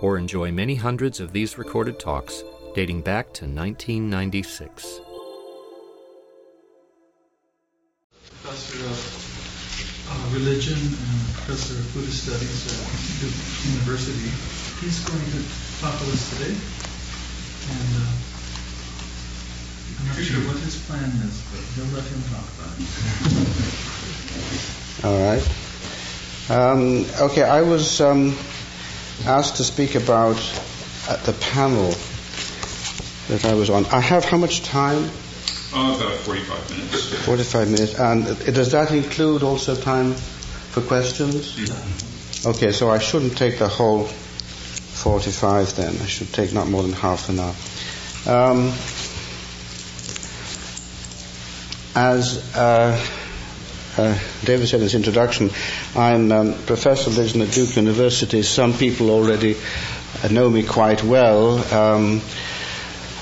or enjoy many hundreds of these recorded talks dating back to 1996. Professor of uh, religion and professor of Buddhist studies at Duke University. He's going to talk to us today. And uh, I'm not sure what his plan is, but we'll let him talk about it. All right. Um, okay, I was um, asked to speak about uh, the panel that I was on. I have how much time? Uh, about 45 minutes. 45 minutes. And does that include also time for questions? Okay, so I shouldn't take the whole 45 then. I should take not more than half an hour. Um, as uh, uh, David said in his introduction, I'm um, professor of religion at Duke University. Some people already know me quite well. Um,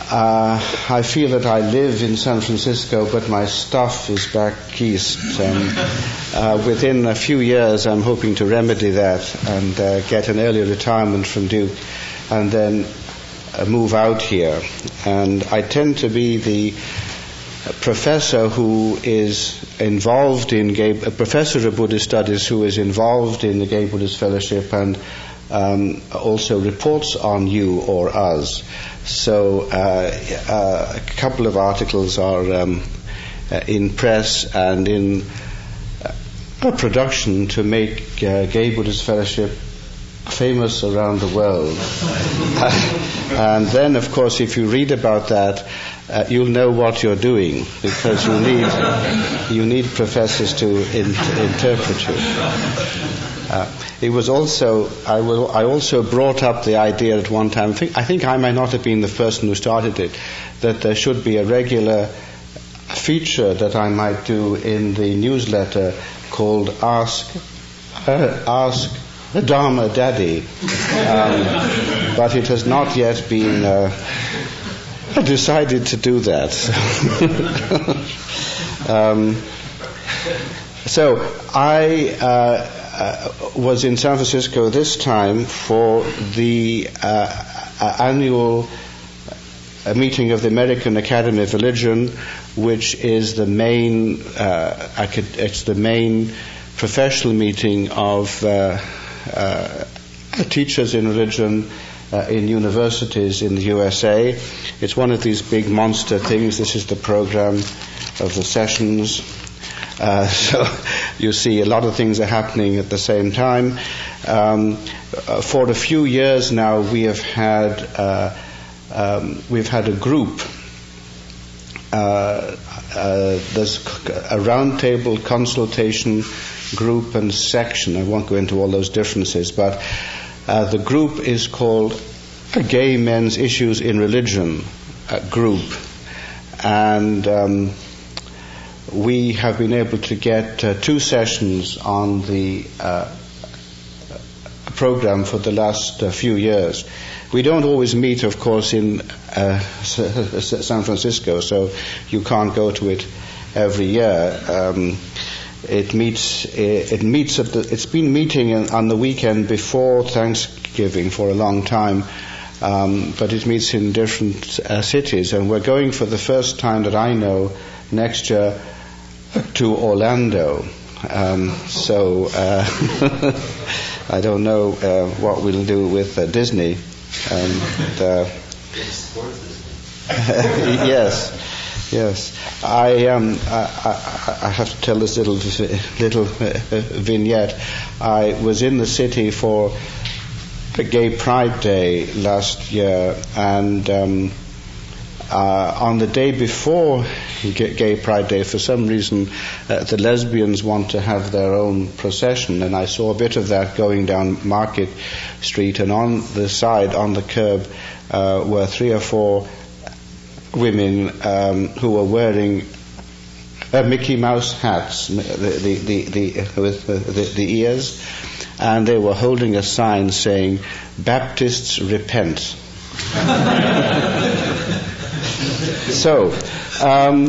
uh, I feel that I live in San Francisco, but my stuff is back east. Uh, within a few years, I'm hoping to remedy that and uh, get an early retirement from Duke, and then uh, move out here. And I tend to be the professor who is involved in gay, a professor of Buddhist studies who is involved in the Gay Buddhist Fellowship and um, also reports on you or us. So uh, uh, a couple of articles are um, uh, in press and in uh, production to make uh, Gay Buddhist Fellowship famous around the world. and then, of course, if you read about that, uh, you'll know what you're doing because you need you need professors to in, interpret you. Uh, it was also I, will, I also brought up the idea at one time. I think, I think I might not have been the person who started it. That there should be a regular feature that I might do in the newsletter called Ask uh, Ask the Dharma Daddy, um, but it has not yet been uh, decided to do that. um, so I uh, uh, was in San Francisco this time for the uh, uh annual uh, meeting of the American Academy of Religion, which is the main uh, it's the main professional meeting of teachers in religion uh, in universities in the USA. It's one of these big monster things. This is the program of the sessions. Uh, so you see a lot of things are happening at the same time. Um, uh, for a few years now, we have had uh, um, we've had a group. Uh, uh, there's a roundtable consultation group and section. I won't go into all those differences, but uh, the group is called Gay Men's Issues in Religion uh, Group, and um, we have been able to get uh, two sessions on the uh, program for the last uh, few years. We don't always meet, of course, in uh, San Francisco, so you can't go to it every year. Um, it meets. It meets at the. It's been meeting on the weekend before Thanksgiving for a long time, um, but it meets in different uh, cities. And we're going for the first time that I know next year to Orlando. Um, so uh, I don't know uh, what we'll do with uh, Disney. And, uh, yes. Yes, I, um, I, I, have to tell this little little vignette. I was in the city for the Gay Pride Day last year, and um, uh, on the day before Gay Pride Day, for some reason, uh, the lesbians want to have their own procession, and I saw a bit of that going down Market Street, and on the side, on the curb, uh, were three or four women um, who were wearing uh, Mickey Mouse hats, the, the, the, the with the, the ears, and they were holding a sign saying, Baptists repent. so, um,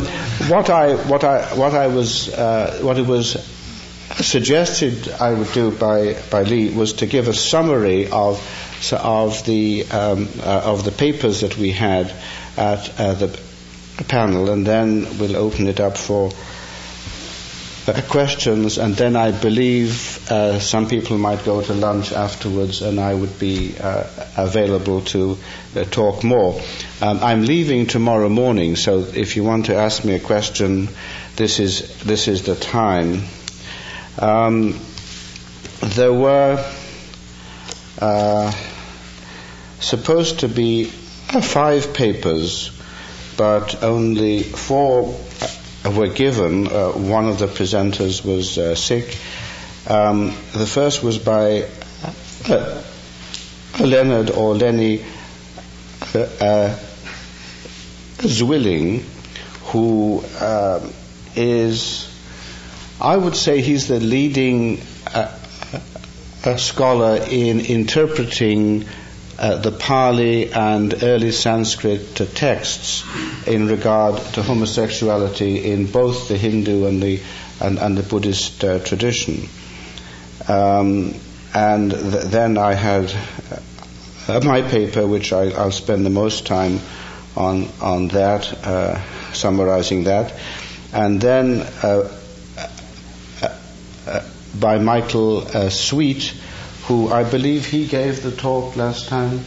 what I what I what I was uh, what it was suggested I would do by by Lee was to give a summary of of the um, uh, of the papers that we had at uh, the panel, and then we'll open it up for uh, questions, and then I believe uh, some people might go to lunch afterwards, and I would be uh, available to uh, talk more. Um, I'm leaving tomorrow morning, so if you want to ask me a question, this is this is the time. Um, there were uh, supposed to be five papers, but only four were given. Uh, one of the presenters was uh, sick. Um, the first was by uh, Leonard or Lenny uh, uh, Zwilling, who um, is, I would say, he's the leading uh, scholar in interpreting uh, the Pali and early Sanskrit texts in regard to homosexuality in both the Hindu and the and, and the Buddhist uh, tradition. Um, and th- then I had uh, my paper, which I, will spend the most time on on that, uh, summarizing that, and then by Michael Sweet who I believe he gave the talk last time,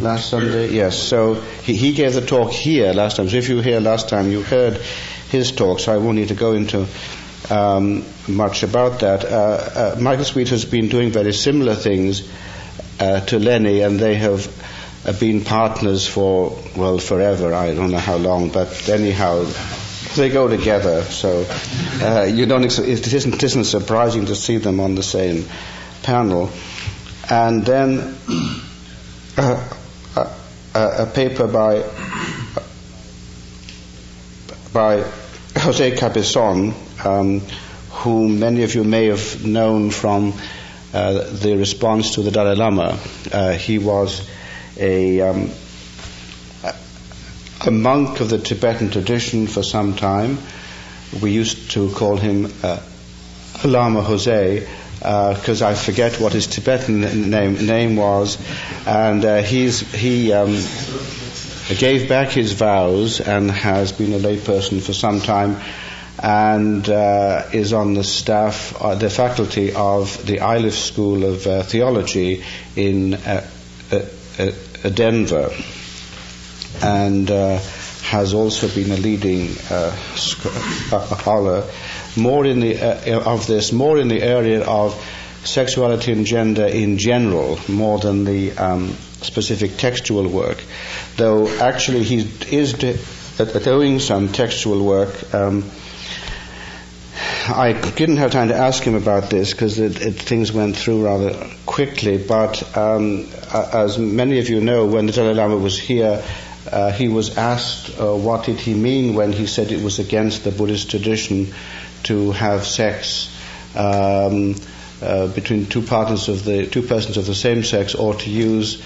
last Sunday. Yes, so he, he gave the talk here last time. So if you were here last time, you heard his talk. So I won't need to go into um, much about that. Uh, uh, Michael Sweet has been doing very similar things uh, to Lenny, and they have uh, been partners for well forever. I don't know how long, but anyhow. They go together, so uh, you don't. Ex- it isn't, it isn't surprising to see them on the same panel, and then uh, uh, a paper by by Jose Cabezon, um, whom many of you may have known from uh, the response to the Dalai Lama. Uh, he was a um, a monk of the Tibetan tradition for some time. We used to call him uh, Lama Jose because uh, I forget what his Tibetan name name was, and uh, he um, gave back his vows and has been a layperson for some time, and uh, is on the staff, uh, the faculty of the Iliff School of uh, Theology in uh, Denver, and has also been a leading scholar more in the uh, of this more in the area of sexuality and gender in general, more than the um, specific textual work. Though actually he is doing some textual work. Um, I didn't have time to ask him about this because things went through rather quickly. But um, as many of you know, when the Dalai Lama was here, uh, he was asked uh, what did he mean when he said it was against the Buddhist tradition to have sex um, uh, between two partners of the two persons of the same sex, or to use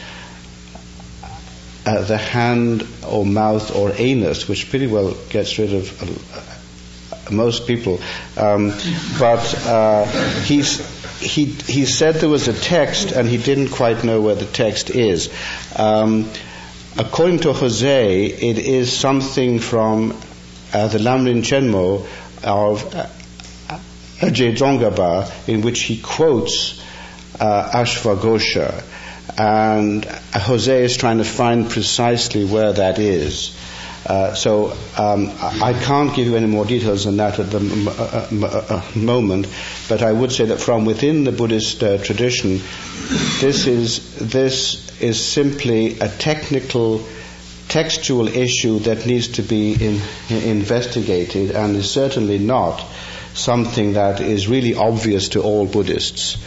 uh, the hand or mouth or anus, which pretty well gets rid of uh, most people. Um, but uh, he's he he said there was a text, and he didn't quite know where the text is. Um, according to Jose, it is something from uh, the Lamrim Chenmo of uh, Ajay Tsongkhapa, in which he quotes uh. And Jose is trying to find precisely where that is. Uh, so um, I can't give you any more details than that at the m- uh, uh, uh, moment, but I would say that from within the Buddhist uh, tradition, this is this is simply a technical textual issue that needs to be in, investigated and is certainly not something that is really obvious to all Buddhists.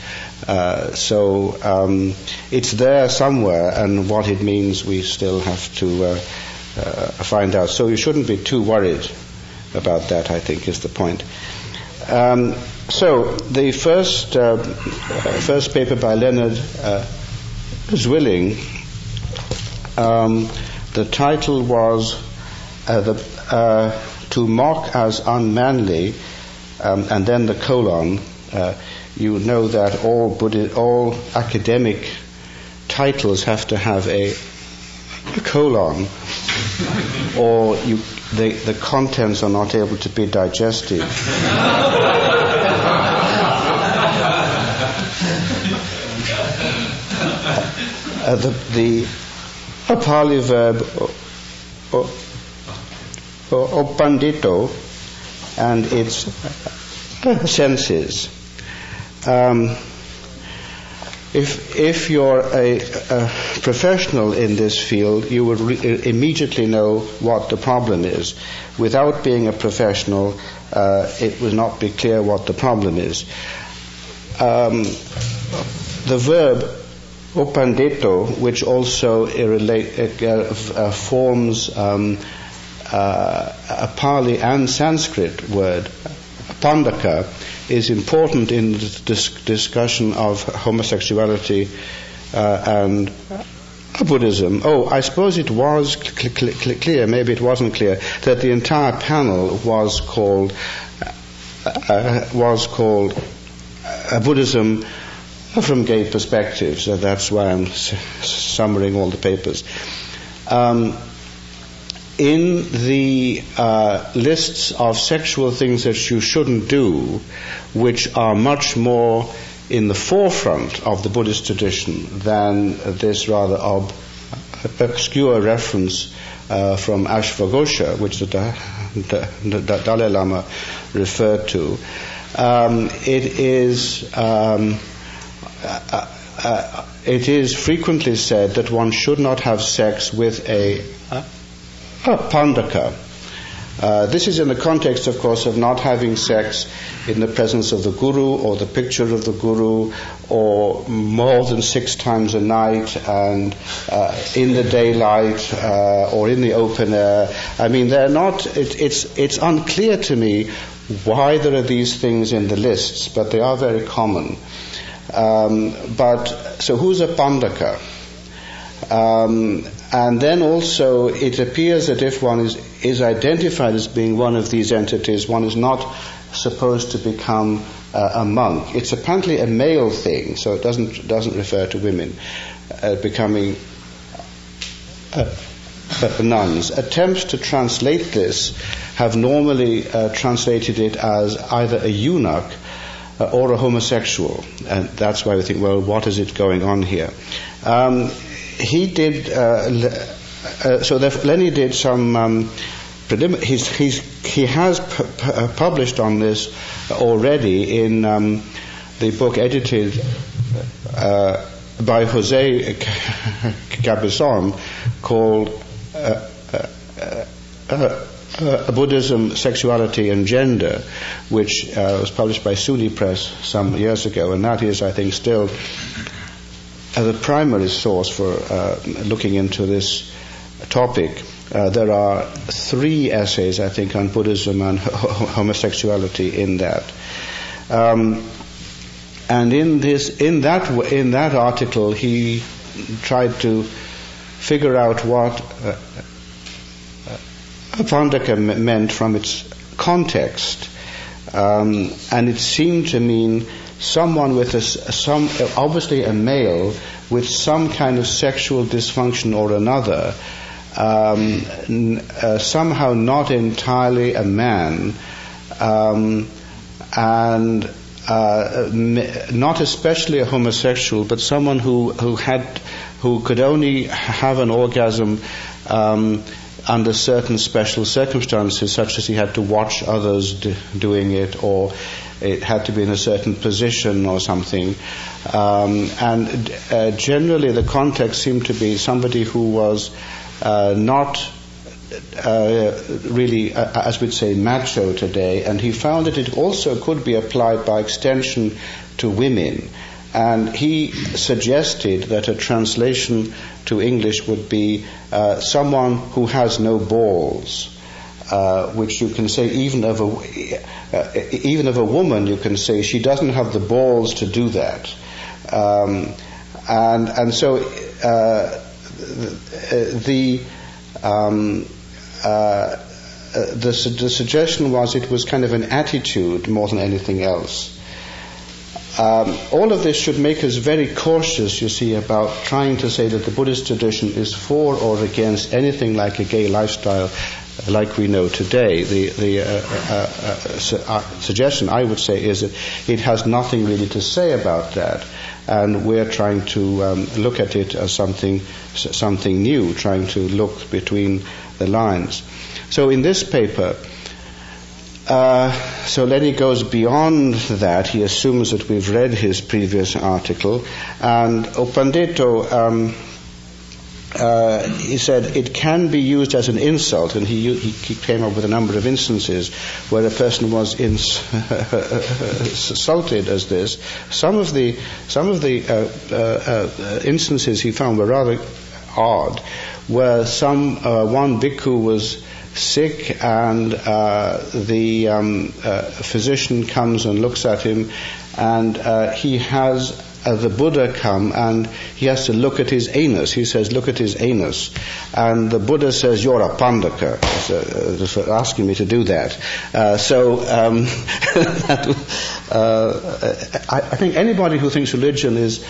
Uh, so um, it's there somewhere, and what it means we still have to uh, uh, find out. So you shouldn't be too worried about that, I think, is the point. Um, so the first, uh, first paper by Leonard uh, Zwilling, um, the title was uh, the, To Mock as Unmanly, um, and then the colon you know that all all academic titles have to have a, a colon, or you, the, the contents are not able to be digested. uh, the, the a Pali verb opandito and its senses um, if, if you're a, a, professional in this field, you would re- immediately know what the problem is. Without being a professional, uh, it would not be clear what the problem is. Um, the verb opandito, which also uh, uh, forms um, uh, a Pali and Sanskrit word, pandaka, is important in the dis- discussion of homosexuality uh, and Buddhism. Oh, I suppose it was cl- cl- clear, maybe it wasn't clear, that the entire panel was called uh, was called uh, Buddhism from gay perspectives. So that's why I'm summarizing all the papers. Um, in the uh, lists of sexual things that you shouldn't do, which are much more in the forefront of the Buddhist tradition than this rather ob- obscure reference uh, from Ashvaghosha, which the, the, Dalai Lama referred to. Um, it is um, uh, uh, it is frequently said that one should not have sex with a Pandaka. Uh, this is in the context, of course, of not having sex in the presence of the guru or the picture of the guru or more than six times a night and uh, in the daylight uh, or in the open air. I mean, they're not, it, it's, it's unclear to me why there are these things in the lists, but they are very common. Um, but, so who's a Pandaka? Um, and then also, it appears that if one is, is identified as being one of these entities, one is not supposed to become uh, a monk. It's apparently a male thing, so it doesn't, doesn't refer to women uh, becoming uh, nuns. Attempts to translate this have normally uh, translated it as either a eunuch uh, or a homosexual, and that's why we think, well, what is it going on here? Um, he did, uh, uh, so Lenny did some, um, prelim- he's, he's, he has uh, published on this already in um, the book edited uh, by Jose Cabezon called uh, uh, Buddhism, Sexuality and Gender, which was published by SUNY Press some years ago, and that is, I think, still a primary source for uh, looking into this topic, uh, there are three essays, I think, on Buddhism and homosexuality in that. Um, and in this, in that, in that article, he tried to figure out what Pandaka meant from its context, um, and it seemed to mean someone with a, some, obviously a male with some kind of sexual dysfunction or another, um, n- uh, somehow not entirely a man, um, and uh, not especially a homosexual, but someone who, who had, who could only have an orgasm um, under certain special circumstances, such as he had to watch others d- doing it, or it had to be in a certain position or something. Um, and uh, generally, the context seemed to be somebody who was uh, not uh, really, uh, as we'd say, macho today, and he found that it also could be applied by extension to women. And he suggested that a translation to English would be uh, someone who has no balls. Uh, which you can say even of a uh, even of a woman, you can say she doesn't have the balls to do that, um, and and so uh, the um, uh, the, the suggestion was it was kind of an attitude more than anything else. Um, all of this should make us very cautious, you see, about trying to say that the Buddhist tradition is for or against anything like a gay lifestyle like we know today. The, the uh, uh, uh, su- uh, suggestion, I would say, is that it has nothing really to say about that, and we're trying to um, look at it as something something new, trying to look between the lines. So in this paper. Uh, so Lenny goes beyond that. He assumes that we've read his previous article, and U Pandito um, uh, he said it can be used as an insult, and he, he came up with a number of instances where a person was insulted as this. Some of the some of the uh, uh, uh, instances he found were rather odd, where some one bhikkhu was sick and uh, the um, physician comes and looks at him, and he has uh, the Buddha come and he has to look at his anus. He says, look at his anus. And the Buddha says, you're a pandaka, uh, uh asking me to do that. Uh, so, um, that, uh, I, I, think anybody who thinks religion is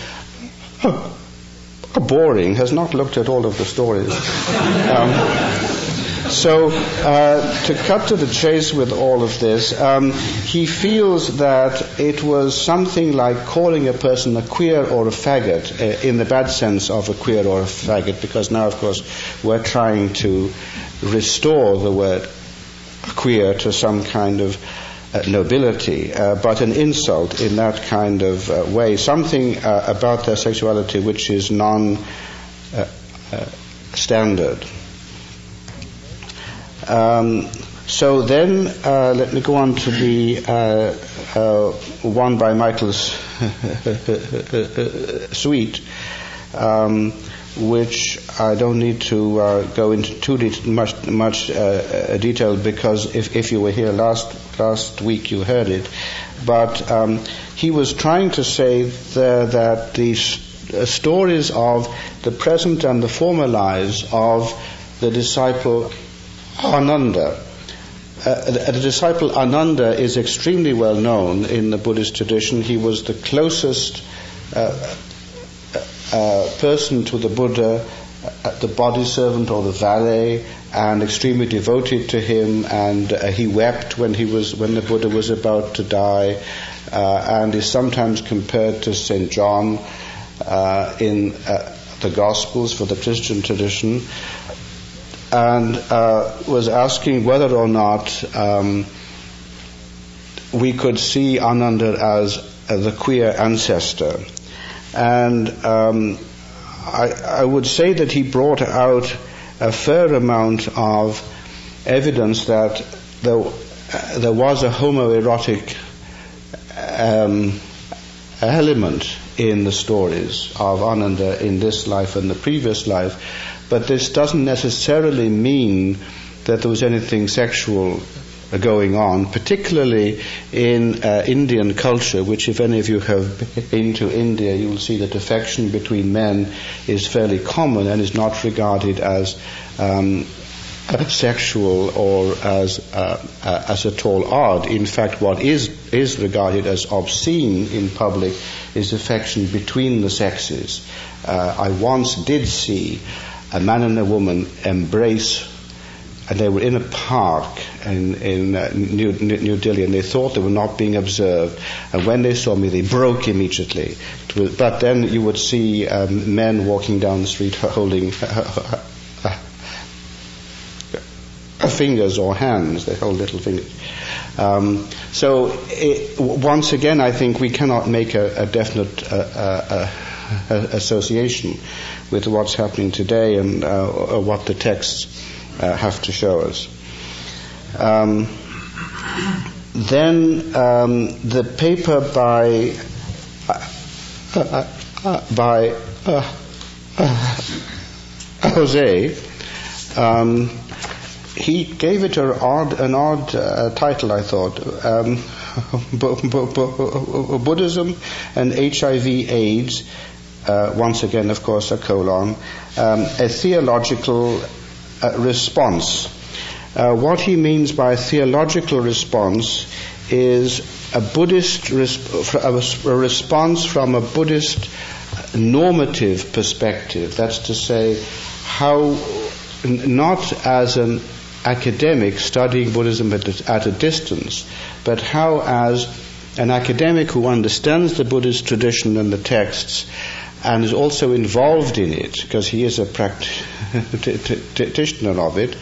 boring has not looked at all of the stories. Um, so, uh, to cut to the chase with all of this, um, he feels that it was something like calling a person a queer or a faggot, uh, in the bad sense of a queer or a faggot, because now, of course, we're trying to restore the word queer to some kind of uh, nobility, uh, but an insult in that kind of uh, way, something uh, about their sexuality which is non uh, uh, standard. Um, so then, uh, let me go on to the uh, uh, one by Michael Sweet, um, which I don't need to uh, go into too de- much much uh, uh, detail because if, if you were here last last week, you heard it. But um, he was trying to say there that the stories of the present and the former lives of the disciple Ananda. Uh, the, disciple Ananda is extremely well known in the Buddhist tradition. He was the closest uh, uh, uh person to the Buddha, uh, the body servant or the valet, and extremely devoted to him. And uh, he wept when he was when the Buddha was about to die, and is sometimes compared to Saint John in the Gospels for the Christian tradition and uh, was asking whether or not um, we could see Ananda as uh, the queer ancestor. And um, I, I, would say that he brought out a fair amount of evidence that there, uh, there was a homoerotic um, element in the stories of Ananda in this life and the previous life but this doesn't necessarily mean that there was anything sexual going on, particularly in uh, Indian culture, which if any of you have been to India, you will see that affection between men is fairly common and is not regarded as um, sexual or as uh, as at all odd. In fact, what is is regarded as obscene in public is affection between the sexes. Uh, I once did see a man and a woman embrace, and they were in a park in, in uh, New, New Delhi, and they thought they were not being observed. And when they saw me, they broke immediately. But then you would see um, men walking down the street holding fingers or hands. They hold little fingers. Um, so it, once again, I think we cannot make a, a definite uh, uh association with what's happening today and uh, what the texts uh, have to show us. Um, then um, the paper by uh, uh, by Jose um, he gave it an odd, an odd uh, title, I thought. Um, Buddhism and HIV/AIDS. Uh, once again, of course, a colon. Um, a theological uh, response. Uh, what he means by theological response is a Buddhist resp- a response from a Buddhist normative perspective. That's to say, how not as an academic studying Buddhism at at a distance, but how, as an academic who understands the Buddhist tradition and the texts, and is also involved in it, because he is a practitioner of it,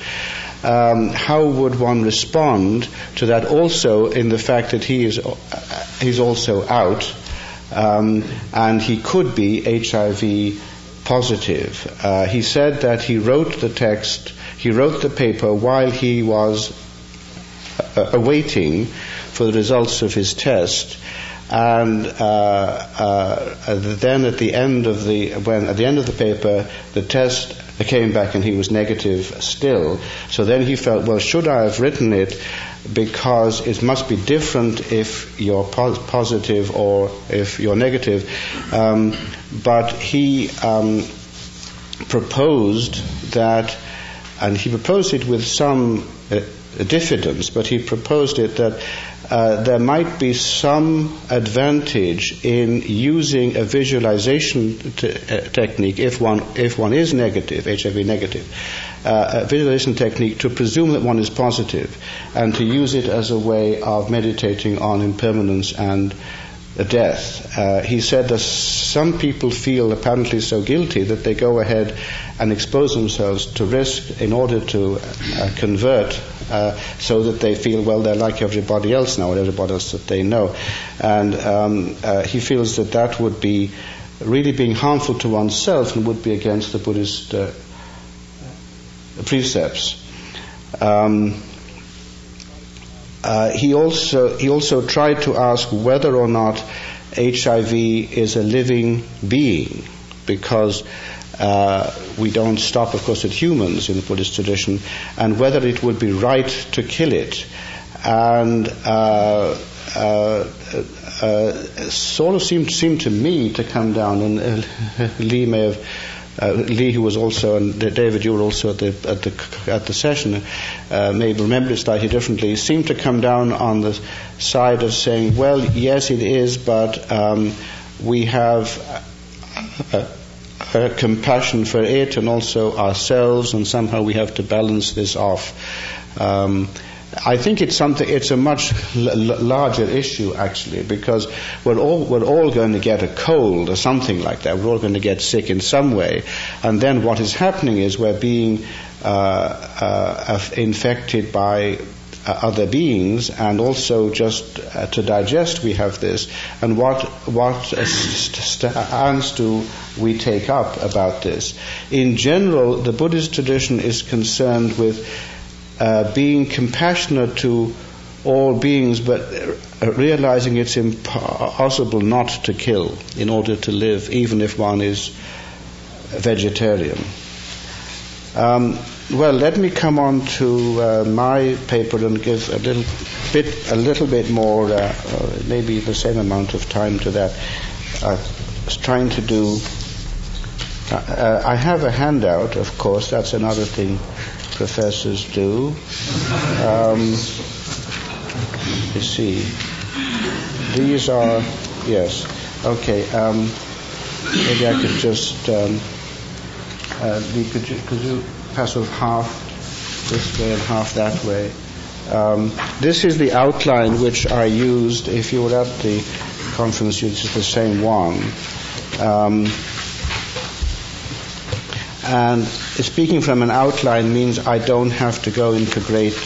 um, how would one respond to that also in the fact that he is he's also out um, and he could be HIV positive. Uh, he said that he wrote the text he wrote the paper while he was uh, awaiting for the results of his test. And uh, uh, then at the end of the when at the end of the paper, the test came back and he was negative still. So then he felt, well, should I have written it? Because it must be different if you're pos- positive or if you're negative. Um, but he um, proposed that and he proposed it with some uh, diffidence, but he proposed it that uh, there might be some advantage in using a visualization uh, technique if one if one is negative, HIV negative, uh, a visualization technique to presume that one is positive, and to use it as a way of meditating on impermanence and death. Uh, he said that some people feel apparently so guilty that they go ahead and expose themselves to risk in order to uh, convert uh, so that they feel, well, they're like everybody else now, everybody else that they know. And um, uh, he feels that that would be really being harmful to oneself and would be against the Buddhist uh, precepts. Um, uh, he also he also tried to ask whether or not HIV is a living being, because uh, we don't stop, of course, at humans in the Buddhist tradition, and whether it would be right to kill it. And uh, uh, uh sort of seemed, seemed to me to come down, and Lee may have uh, Lee, who was also, and David, you were also at the at the at the session, uh, may remember it slightly differently. Seemed to come down on the side of saying, well, yes, it is, but um, we have. A compassion for it and also ourselves, and somehow we have to balance this off. Um, I think it's something. It's a much l- larger issue actually, because we're all we're all going to get a cold or something like that. We're all going to get sick in some way, and then what is happening is we're being uh, uh, infected by other beings, and also just uh, to digest, we have this. And what what stance do we take up about this? In general, the Buddhist tradition is concerned with uh, being compassionate to all beings, but uh, realizing it's impossible not to kill in order to live, even if one is vegetarian. Um, well, let me come on to uh, my paper and give a little bit, a little bit more, uh, uh maybe the same amount of time to that. I was trying to do. Uh, I have a handout, of course. That's another thing professors do. Um, you see, these are yes. Okay. Um, maybe I could just. Um, uh, could you could you pass of half this way and half that way? Um, this is the outline which I used. If you were at the conference, it's the same one. Um, and speaking from an outline means I don't have to go into great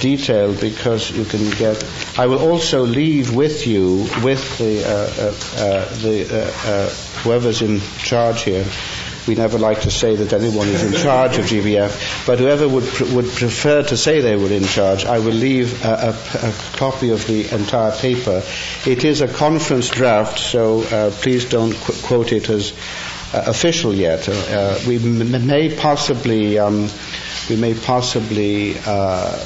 detail because you can get. I will also leave with you with the uh, uh, uh the uh, uh, whoever's in charge here, we never like to say that anyone is in charge of GBF, but whoever would pr- would prefer to say they were in charge, I will leave a, a, a copy of the entire paper. It is a conference draft, so uh, please don't qu- quote it as uh, official yet. Uh, we m- may possibly um, we may possibly uh,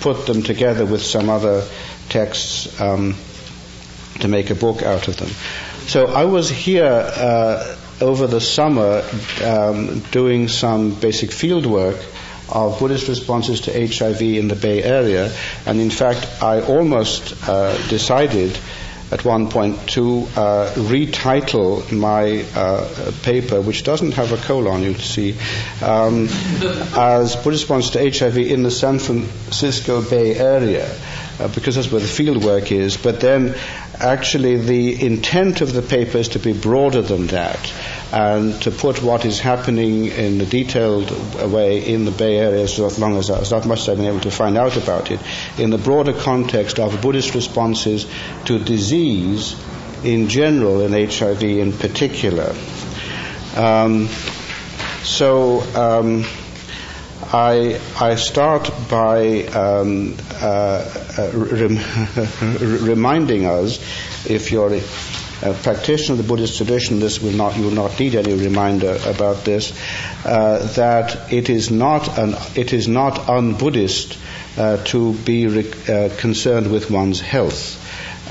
put them together with some other texts um, to make a book out of them. So I was here uh, over the summer um, doing some basic field work of Buddhist responses to HIV in the Bay Area, and in fact, I almost uh, decided at one point to uh, retitle my uh, paper, which doesn't have a colon, you see, um, as Buddhist response to HIV in the San Francisco Bay Area, uh, because that's where the field work is. But then, actually, the intent of the paper is to be broader than that and to put what is happening in a detailed way in the Bay Area, as long as, as much as I've been able to find out about it, in the broader context of Buddhist responses to disease in general and HIV in particular. Um, so um, I, I start by um, uh, rem- reminding us, if you're a practitioner of the Buddhist tradition, this will not, you will not need any reminder about this, uh, that it is not, an, it is not un-Buddhist uh, to be re- uh, concerned with one's health.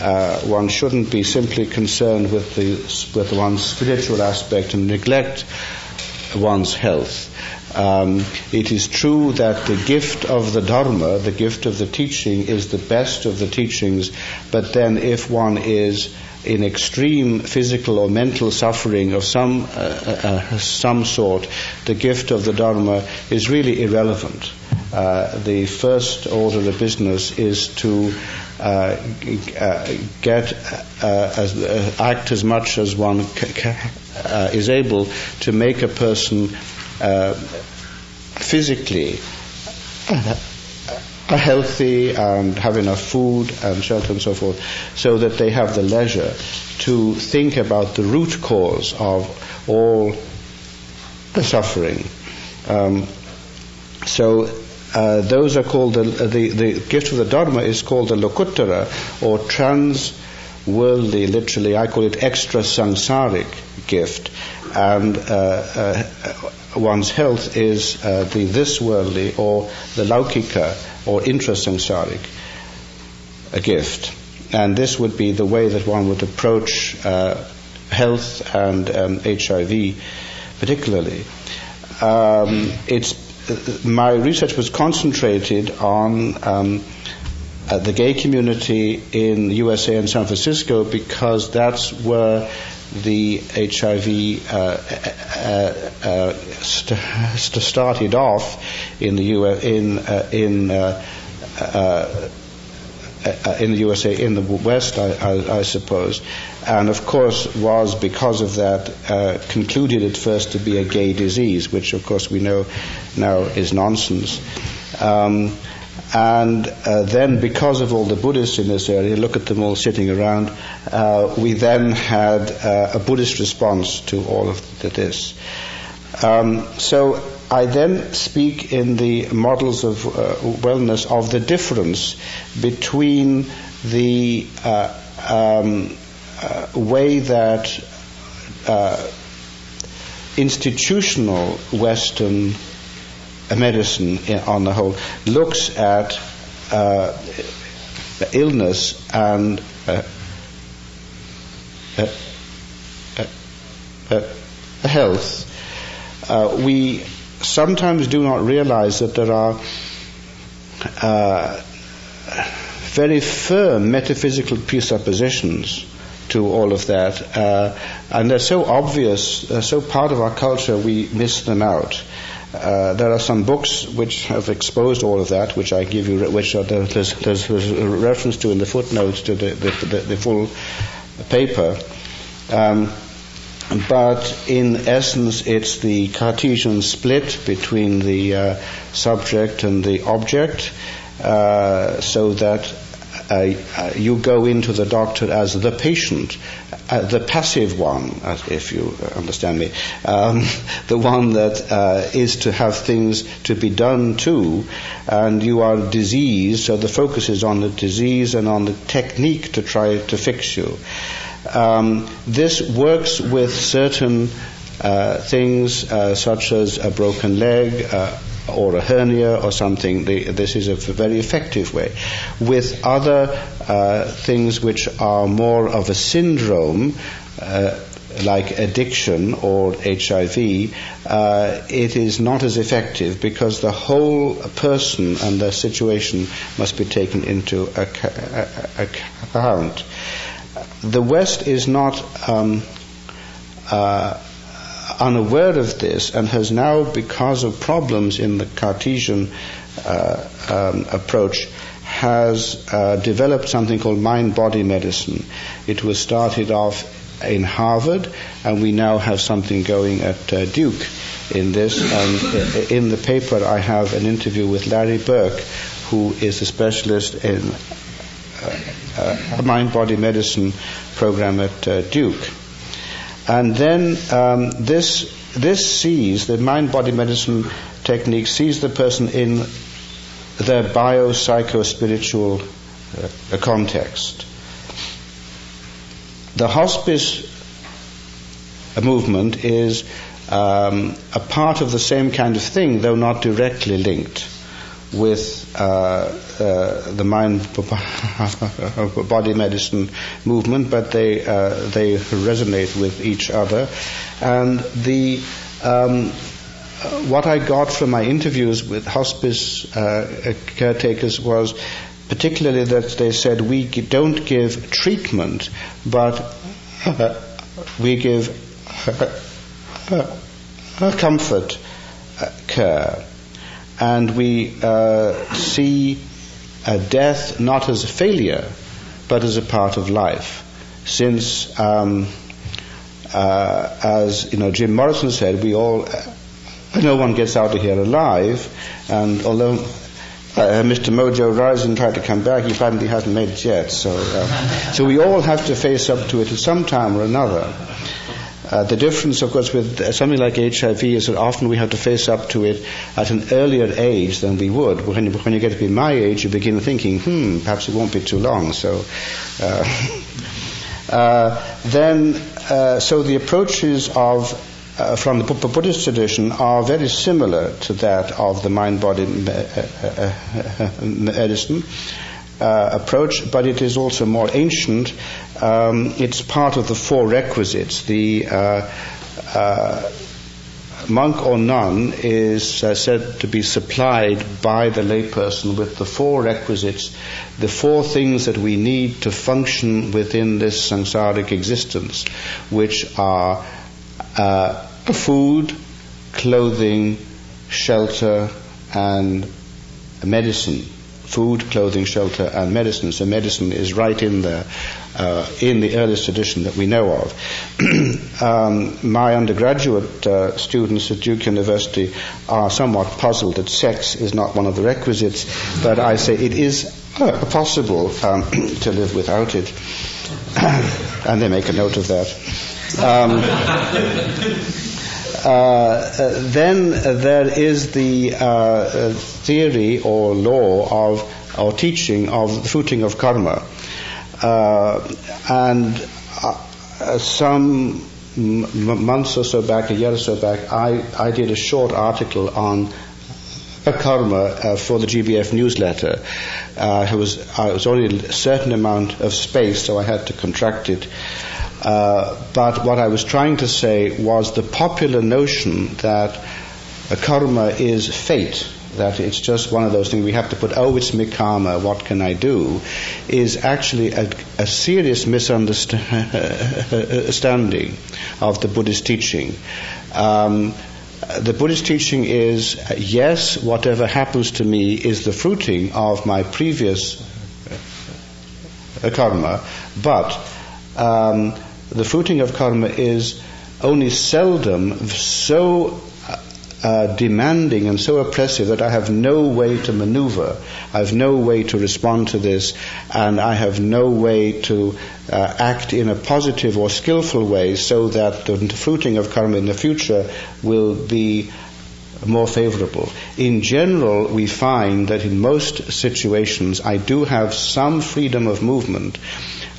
Uh, one shouldn't be simply concerned with, the, with one's spiritual aspect and neglect one's health. Um, it is true that the gift of the Dharma, the gift of the teaching, is the best of the teachings, but then if one is in extreme physical or mental suffering of some, uh, uh, some sort, the gift of the Dharma is really irrelevant. Uh, the first order of business is to uh, uh, get uh, as, act as much as one c- c- is able to make a person physically are healthy and have enough food and shelter and so forth, so that they have the leisure to think about the root cause of all the suffering. Um, so uh, those are called the, the, the gift of the Dharma is called the Lokuttara or trans worldly, literally, I call it extra samsaric gift. And uh, uh, one's health is uh, the this worldly or the laukika or intrasamsaric a gift. And this would be the way that one would approach health and um, HIV particularly. Um, it's, my research was concentrated on um, uh, the gay community in the USA and San Francisco because that's where the HIV uh, uh, uh, st- st- started off in the U- in uh, in uh, in the USA, in the West, I, I, I, suppose, and of course was because of that concluded at first to be a gay disease, which of course we know now is nonsense. Um, and uh, then, because of all the Buddhists in this area, look at them all sitting around, uh, we then had uh, a Buddhist response to all of this. Um, so I then speak in the models of uh, wellness of the difference between the uh, um, uh, way that institutional Western medicine on the whole looks at uh, illness and uh, uh, uh, uh health, we sometimes do not realize that there are very firm metaphysical presuppositions to all of that, uh, and they're so obvious, they're so part of our culture, we miss them out. Uh, there are some books which have exposed all of that, which I give you, which are the, there's, there's, a reference to in the footnotes to the, the, the, the full paper. Um, but in essence, it's the Cartesian split between the uh, subject and the object, uh, so that uh, uh, you go into the doctor as the patient, uh, the passive one, if you understand me, um, the one that uh, is to have things to be done to, and you are diseased, so the focus is on the disease and on the technique to try to fix you. Um, this works with certain uh, things uh, such as a broken leg or a hernia or something, the, this is a very effective way. With other uh, things which are more of a syndrome, uh, like addiction or HIV, uh, it is not as effective because the whole person and the situation must be taken into account. The West is not um, uh, unaware of this and has now, because of problems in the Cartesian uh, um, approach, has uh, developed something called mind body medicine. It was started off in Harvard, and we now have something going at uh, Duke in this. And in the paper, I have an interview with Larry Burke, who is a specialist in uh, a mind body medicine program at uh, Duke. And then um, this this sees the mind body medicine technique sees the person in their bio psycho spiritual uh, context. The hospice movement is um, a part of the same kind of thing, though not directly linked with uh, uh, the mind body medicine movement, but they uh, they resonate with each other. And the um, what I got from my interviews with hospice uh, caretakers was particularly that they said we don't give treatment, but we give comfort care and we uh, see death not as a failure, but as a part of life. Since, um, uh, as you know, Jim Morrison said, we all, uh, no one gets out of here alive, and although uh, Mr. Mojo Rising tried to come back. He apparently hasn't made it yet. So, uh, so we all have to face up to it at some time or another. Uh, the difference, of course, with something like HIV is that often we have to face up to it at an earlier age than we would. When you, when you get to be my age, you begin thinking, hmm, perhaps it won't be too long. So, uh, uh, then, uh, so the approaches of uh, from the Buddhist tradition are very similar to that of the mind-body medicine uh, approach, but it is also more ancient. Um, it's part of the four requisites. The uh, uh, monk or nun is uh, said to be supplied by the layperson with the four requisites, the four things that we need to function within this samsaric existence, which are uh, food, clothing, shelter, and medicine food, clothing, shelter, and medicine. So medicine is right in there, uh, in the earliest tradition that we know of. um, my undergraduate uh, students at Duke University are somewhat puzzled that sex is not one of the requisites, but I say it is uh, possible um, to live without it. and they make a note of that. Um, then there is the uh, theory or law of or teaching of the fruiting of karma, and some months or so back, a year or so back, I, I did a short article on karma uh, for the GBF newsletter. Uh, it was uh, it was only a certain amount of space, so I had to contract it. Uh, but what I was trying to say was the popular notion that karma is fate, that it's just one of those things we have to put, oh, it's my karma, what can I do, is actually a, a serious misunderstanding of the Buddhist teaching. Um, the Buddhist teaching is yes, whatever happens to me is the fruiting of my previous karma, but um, the fruiting of karma is only seldom so uh, demanding and so oppressive that I have no way to maneuver. I have no way to respond to this, and I have no way to uh, act in a positive or skillful way so that the fruiting of karma in the future will be more favorable. In general, we find that in most situations I do have some freedom of movement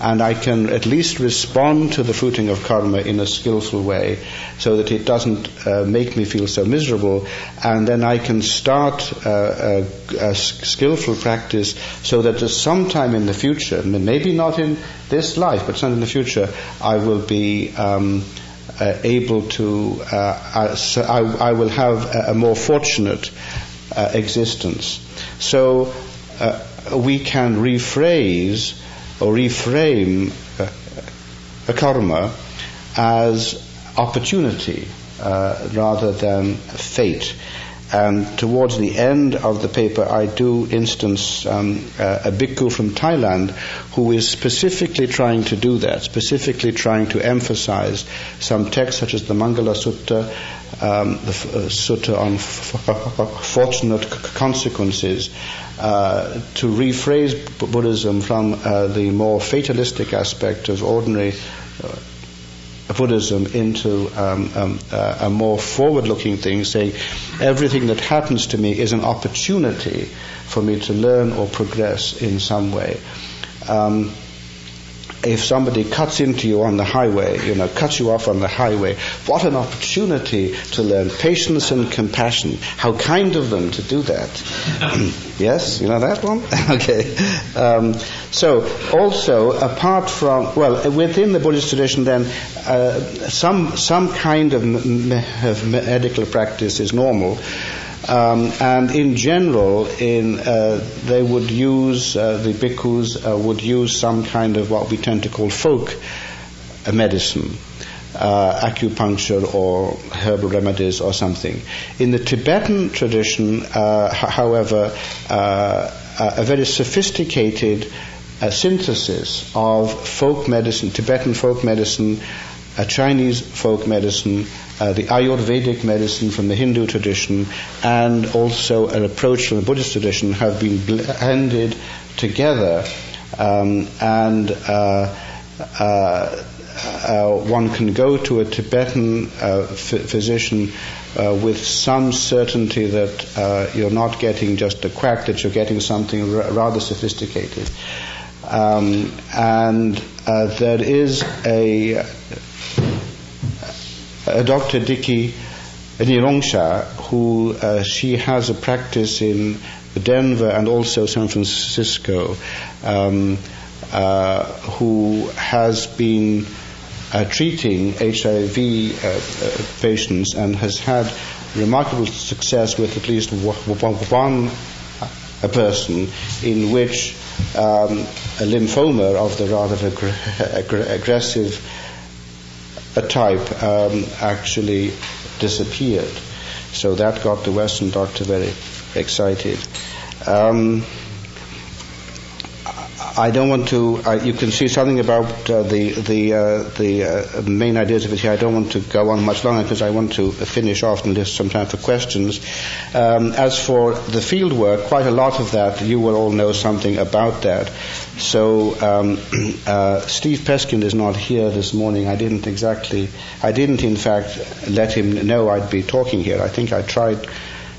and I can at least respond to the fruiting of karma in a skillful way so that it doesn't uh, make me feel so miserable and then I can start uh, a, a, skillful practice so that sometime in the future, maybe not in this life, but sometime in the future, I will be um, uh, able to, uh, so I, I, will have a, a more fortunate uh, existence. So uh, we can rephrase or reframe uh, a karma as opportunity uh, rather than fate. And towards the end of the paper, I do instance um, uh, a bhikkhu from Thailand who is specifically trying to do that, specifically trying to emphasize some texts such as the Mangala Sutta, um, the uh, Sutta on fortunate consequences, uh, to rephrase Buddhism from uh, the more fatalistic aspect of ordinary uh, Buddhism into um, um, uh, a more forward-looking thing, saying everything that happens to me is an opportunity for me to learn or progress in some way. Um, if somebody cuts into you on the highway, you know, cuts you off on the highway, what an opportunity to learn patience and compassion. How kind of them to do that. yes, you know that one? okay. Um, so, also, apart from, well, within the Buddhist tradition, then, uh, some, some kind of, of medical practice is normal. Um, and in general, in, uh, they would use, uh, the bhikkhus uh, would use some kind of what we tend to call folk medicine. Uh, acupuncture or herbal remedies or something. In the Tibetan tradition, uh, however, uh, a very sophisticated synthesis of folk medicine, Tibetan folk medicine, Chinese folk medicine, uh, the Ayurvedic medicine from the Hindu tradition, and also an approach from the Buddhist tradition have been blended together, um, and uh, uh, uh one can go to a Tibetan f- physician uh, with some certainty that you're not getting just a quack, that you're getting something r- rather sophisticated. Um, and there is a Dr. Dicky Nyerongsha, who uh, she has a practice in Denver and also San Francisco, um, uh, who has been uh, treating HIV uh, uh, patients and has had remarkable success with at least one a person in which um, a lymphoma of the rather aggressive a type um, actually disappeared. So that got the Western doctor very excited. Um, I don't want to. Uh, you can see something about uh, the the uh, the uh, main ideas of it here. I don't want to go on much longer because I want to finish off and leave some time for questions. Um, as for the field work, quite a lot of that you will all know something about that. So um, uh, Steve Peskind is not here this morning. I didn't exactly. I didn't, in fact, let him know I'd be talking here. I think I tried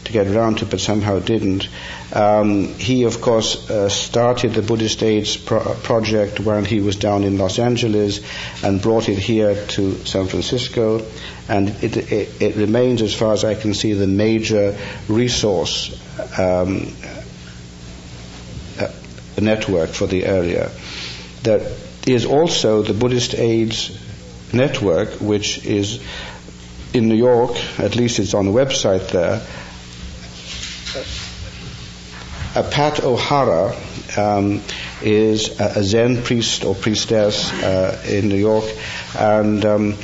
to get around to, but somehow didn't. Um, he, of course, uh, started the Buddhist AIDS pro- project when he was down in Los Angeles and brought it here to San Francisco. And it, it, it remains, as far as I can see, the major resource um, uh, network for the area. There is also the Buddhist AIDS network, which is in New York, at least it's on the website there, uh, Pat O'Hara um, is a, Zen priest or priestess uh, in New York, and um,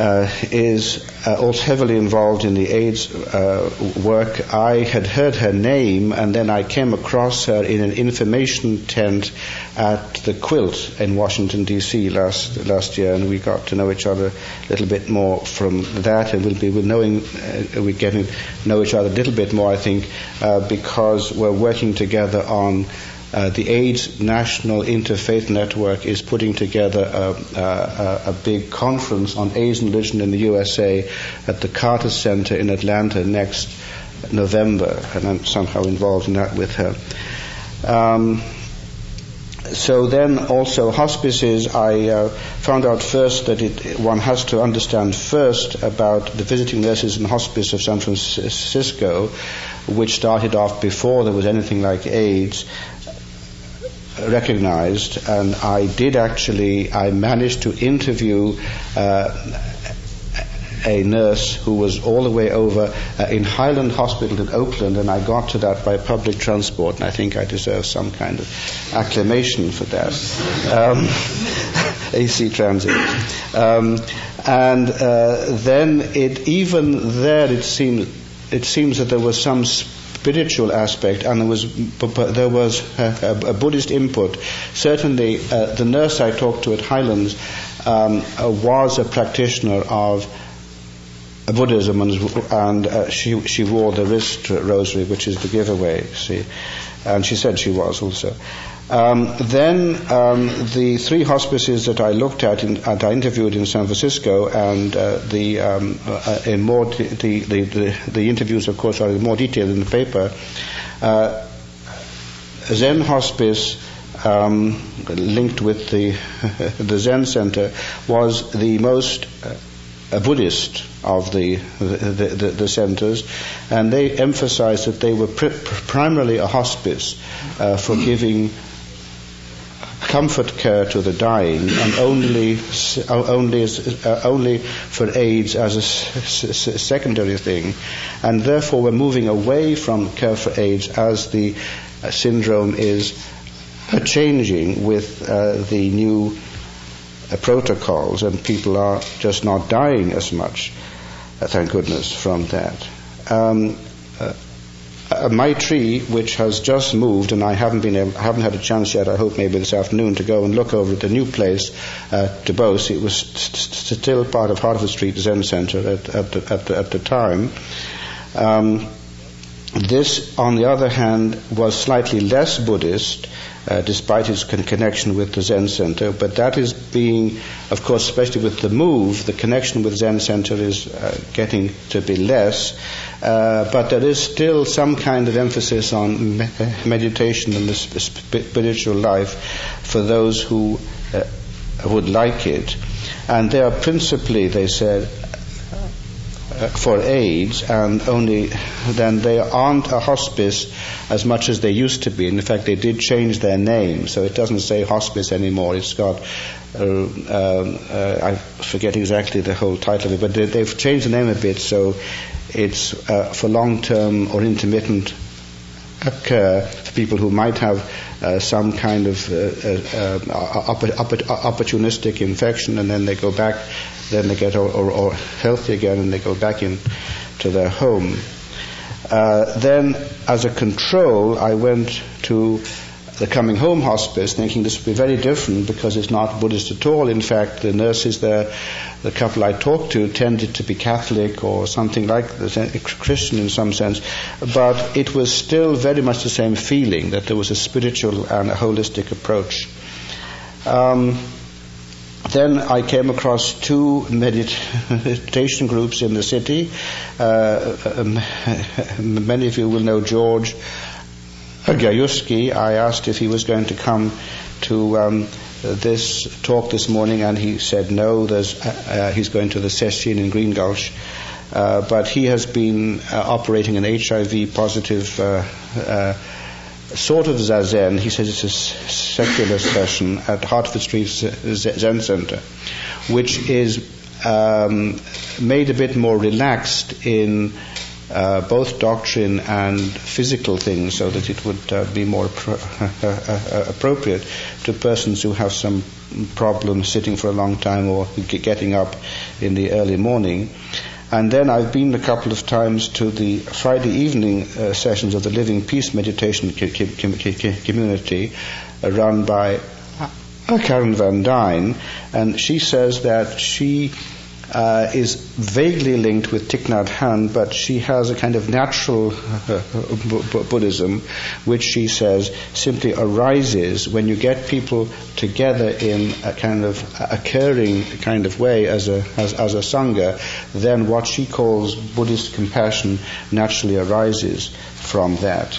is uh, also heavily involved in the AIDS uh, work. I had heard her name, and then I came across her in an information tent at the Quilt in Washington D.C. last last year, and we got to know each other a little bit more from that, and we'll be knowing uh, we're getting to know each other a little bit more, I think, uh, because we're working together on. Uh, the AIDS National Interfaith Network is putting together a, a, a, big conference on AIDS and religion in the USA at the Carter Center in Atlanta next November, and I'm somehow involved in that with her. Um, so then also hospices, I uh, found out first that it, one has to understand first about the visiting nurses in hospice of San Francisco, which started off before there was anything like AIDS recognized, and I did actually, I managed to interview uh, a nurse who was all the way over uh, in Highland Hospital in Oakland, and I got to that by public transport, and I think I deserve some kind of acclamation for that. Um, AC Transit. Um, and uh, then it, even there, it seems, it seems that there was some spiritual aspect, and there was there was a, a Buddhist input. Certainly, uh, the nurse I talked to at Highlands um, uh, was a practitioner of Buddhism, and, and uh, she she wore the wrist rosary, which is the giveaway. See, and she said she was also. Um, then um, the three hospices that I looked at and I interviewed in San Francisco, and uh, the um, uh, in more the, the, the, the, interviews, of course, are in more detail in the paper. Uh, Zen Hospice. Um, linked with the the Zen Center was the most uh, Buddhist of the the, the, the centers, and they emphasized that they were primarily a hospice uh, for giving comfort care to the dying and only only uh, only for AIDS as a secondary thing, and therefore we're moving away from care for AIDS as the uh, syndrome is uh, changing with uh, the new uh, protocols, and people are just not dying as much. Uh, thank goodness from that. Um, uh, Maitri, which has just moved, and I haven't been able, haven't had a chance yet. I hope maybe this afternoon to go and look over at the new place uh, Duboce. It was st- still part of Hartford Street Zen Center at, at, the, at, the, at the time. Um, this, on the other hand, was slightly less Buddhist, uh, despite its con- connection with the Zen Center. But that is being, of course, especially with the move, the connection with Zen Center is uh, getting to be less. Uh, but there is still some kind of emphasis on me- meditation and the sp- spiritual life for those who uh, would like it. And they are principally, they said, uh, for AIDS, and only then they aren't a hospice as much as they used to be. In fact, they did change their name, so it doesn't say hospice anymore. It's got uh, uh, I forget exactly the whole title of it, but they, have changed the name a bit, so it's uh, for long-term or intermittent care for people who might have uh, some kind of uh, uh, opportunistic infection, and then they go back then they get or, or, or healthy again and they go back into their home. Uh, then, as a control, I went to the coming home hospice thinking this would be very different because it's not Buddhist at all. In fact, the nurses there, the couple I talked to, tended to be Catholic or something like that Christian in some sense, but it was still very much the same feeling that there was a spiritual and a holistic approach. Um, then I came across two meditation groups in the city. Uh, um, many of you will know George Gajewski. I asked if he was going to come to um, this talk this morning, and he said no. Uh, uh he's going to the session in Green Gulch. Uh, but he has been uh, operating an HIV positive uh, uh, sort of zazen. He says it's a secular session at Hartford Street Zen Center, which is um, made a bit more relaxed in uh, both doctrine and physical things so that it would uh, be more pro- appropriate to persons who have some problem sitting for a long time or getting up in the early morning. And then I've been a couple of times to the Friday evening uh, sessions of the Living Peace Meditation community uh, run by Karen Van Dyne, and she says that she uh, is vaguely linked with Thich Nhat Hanh, but she has a kind of natural Buddhism, which she says simply arises when you get people together in a kind of occurring kind of way as a as, as a sangha. Then what she calls Buddhist compassion naturally arises from that.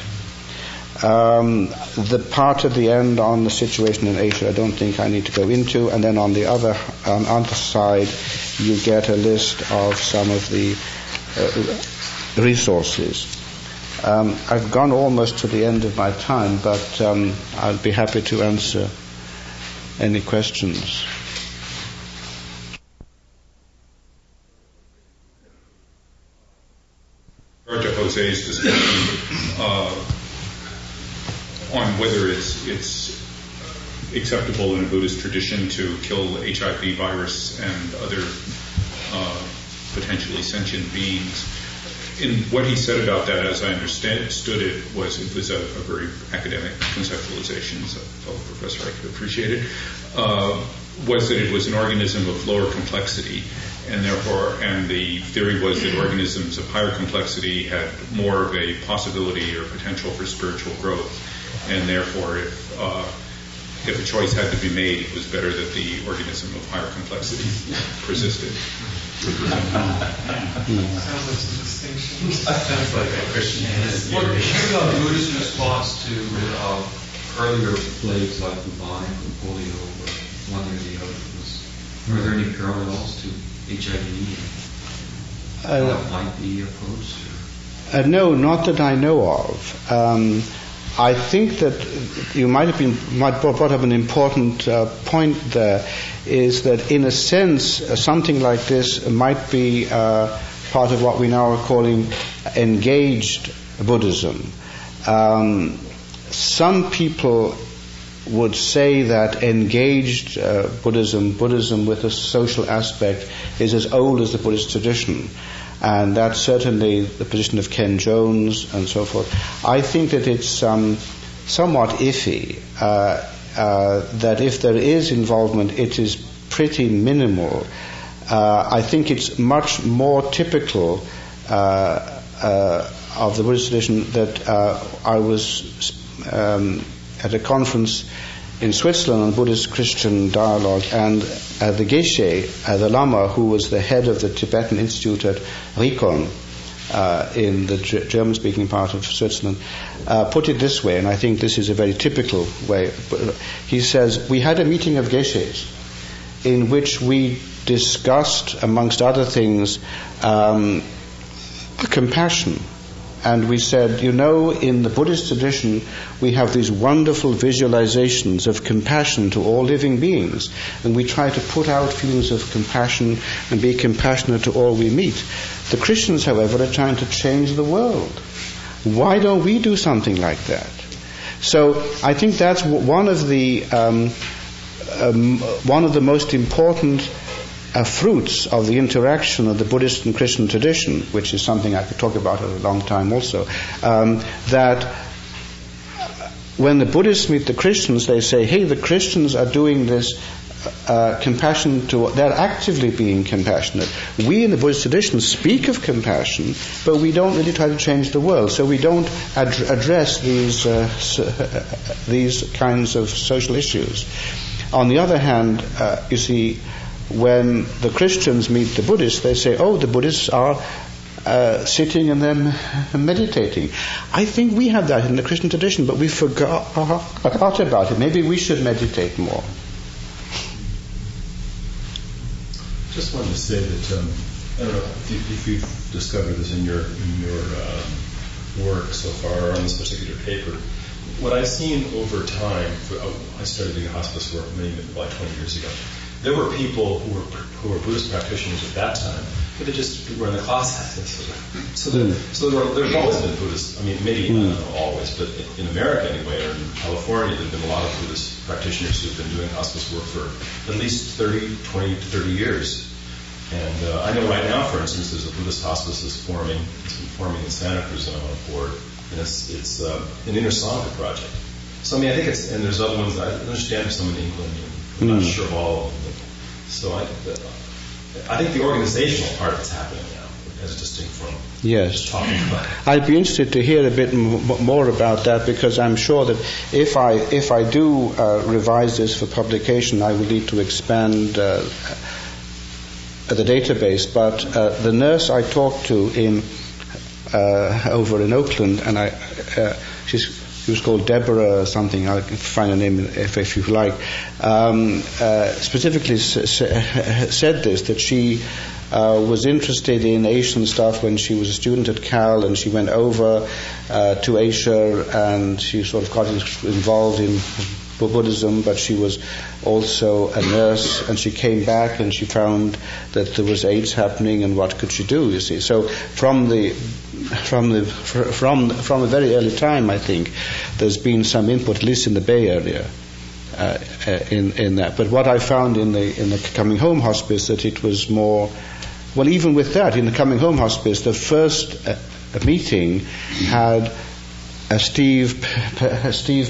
Um, the part at the end on the situation in Asia, I don't think I need to go into. And then on the other on other side, you get a list of some of the uh, resources. Um, I've gone almost to the end of my time, but um, I'll be happy to answer any questions. to Jose's discussion uh, on whether it's it's acceptable in a Buddhist tradition to kill HIV virus and other uh, potentially sentient beings. And what he said about that, as I understood it, was it was a, a very academic conceptualization, so fellow professor I could appreciate it, uh, was that it was an organism of lower complexity, and therefore, and the theory was that organisms of higher complexity had more of a possibility or potential for spiritual growth, and therefore, if uh, if a choice had to be made, it was better that the organism of higher complexity persisted. Sounds like a Christian What about Buddhist response to uh, earlier plagues like bubonic or polio or one or the other? Was, were there any parallels to HIV? Uh, that might be approached? Uh, no, not that I know of. Um, I think that you might have been might brought up an important uh, point there, is that in a sense uh, something like this might be uh, part of what we now are calling engaged Buddhism. Um, some people would say that engaged uh, Buddhism, Buddhism with a social aspect, is as old as the Buddhist tradition and that's certainly the position of Ken Jones and so forth. I think that it's um, somewhat iffy uh, uh, that if there is involvement, it is pretty minimal. Uh, I think it's much more typical uh, uh, of the Buddhist tradition that uh, I was um, at a conference in Switzerland on Buddhist Christian dialogue, and uh, the Geshe, uh, the Lama, who was the head of the Tibetan Institute at Rikon, uh, in the G- German speaking part of Switzerland, uh, put it this way, and I think this is a very typical way. He says, We had a meeting of Geshes in which we discussed, amongst other things, um, compassion and we said, you know, in the Buddhist tradition, we have these wonderful visualizations of compassion to all living beings, and we try to put out feelings of compassion and be compassionate to all we meet. The Christians, however, are trying to change the world. Why don't we do something like that? So I think that's one of the um, um, one of the most important uh, fruits of the interaction of the Buddhist and Christian tradition, which is something I could talk about for a long time also, um, that when the Buddhists meet the Christians, they say, hey, the Christians are doing this uh, compassion to, they're actively being compassionate. We in the Buddhist tradition speak of compassion, but we don't really try to change the world. So we don't ad- address these, uh, these kinds of social issues. On the other hand, uh, you see, when the Christians meet the Buddhists, they say, oh, the Buddhists are uh, sitting and then meditating. I think we have that in the Christian tradition, but we forgot, about it. Maybe we should meditate more. Just wanted to say that um, I don't know if, you've discovered this in your in your um, work so far on this particular paper. What I've seen over time, oh, I started doing hospice work maybe about 20 years ago there were people who were, who were Buddhist practitioners at that time but they just were in the classes. so there, so there are, there's always been Buddhists. I mean, maybe mm. not always, but in America anyway, or in California, there've been a lot of Buddhist practitioners who've been doing hospice work for at least 30, 20 to 30 years. And uh, I know right now, for instance, there's a Buddhist hospice that's forming. It's been forming in Santa Cruz, and I'm on board. And it's it's uh, an inner Sangha project. So I mean, I think it's and there's other ones. I understand there's some in England. And I'm mm. not sure of all of them. So I, I think the organizational part that's happening now, as distinct from yes. talking about it. I'd be interested to hear a bit m- more about that because I'm sure that if I if I do uh, revise this for publication, I will need to expand. Uh, the database, but uh, the nurse I talked to in uh, over in Oakland, and I, uh, she's she was called Deborah or something. I'll find a name if, if you like. Um, uh, specifically said this that she uh, was interested in Asian stuff when she was a student at Cal, and she went over uh, to Asia and she sort of got involved in Buddhism, but she was also a nurse, and she came back and she found that there was AIDS happening, and what could she do? You see, so from the from the from from a very early time, I think there's been some input, at least in the Bay Area. Uh, uh, in in that, but what I found in the in the coming home hospice that it was more, well, even with that in the coming home hospice, the first uh, meeting had uh, Steve Steve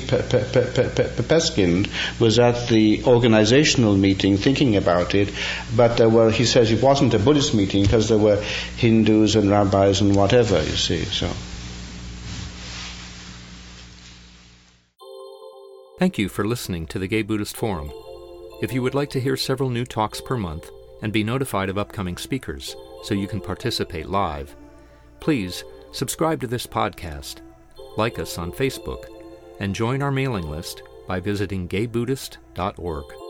Peskind was at the organizational meeting thinking about it, but there were he says it wasn't a Buddhist meeting because there were Hindus and rabbis and whatever you see. So. Thank you for listening to the Gay Buddhist Forum. If you would like to hear several new talks per month and be notified of upcoming speakers so you can participate live, please subscribe to this podcast like us on Facebook, and join our mailing list by visiting gaybuddhist.org.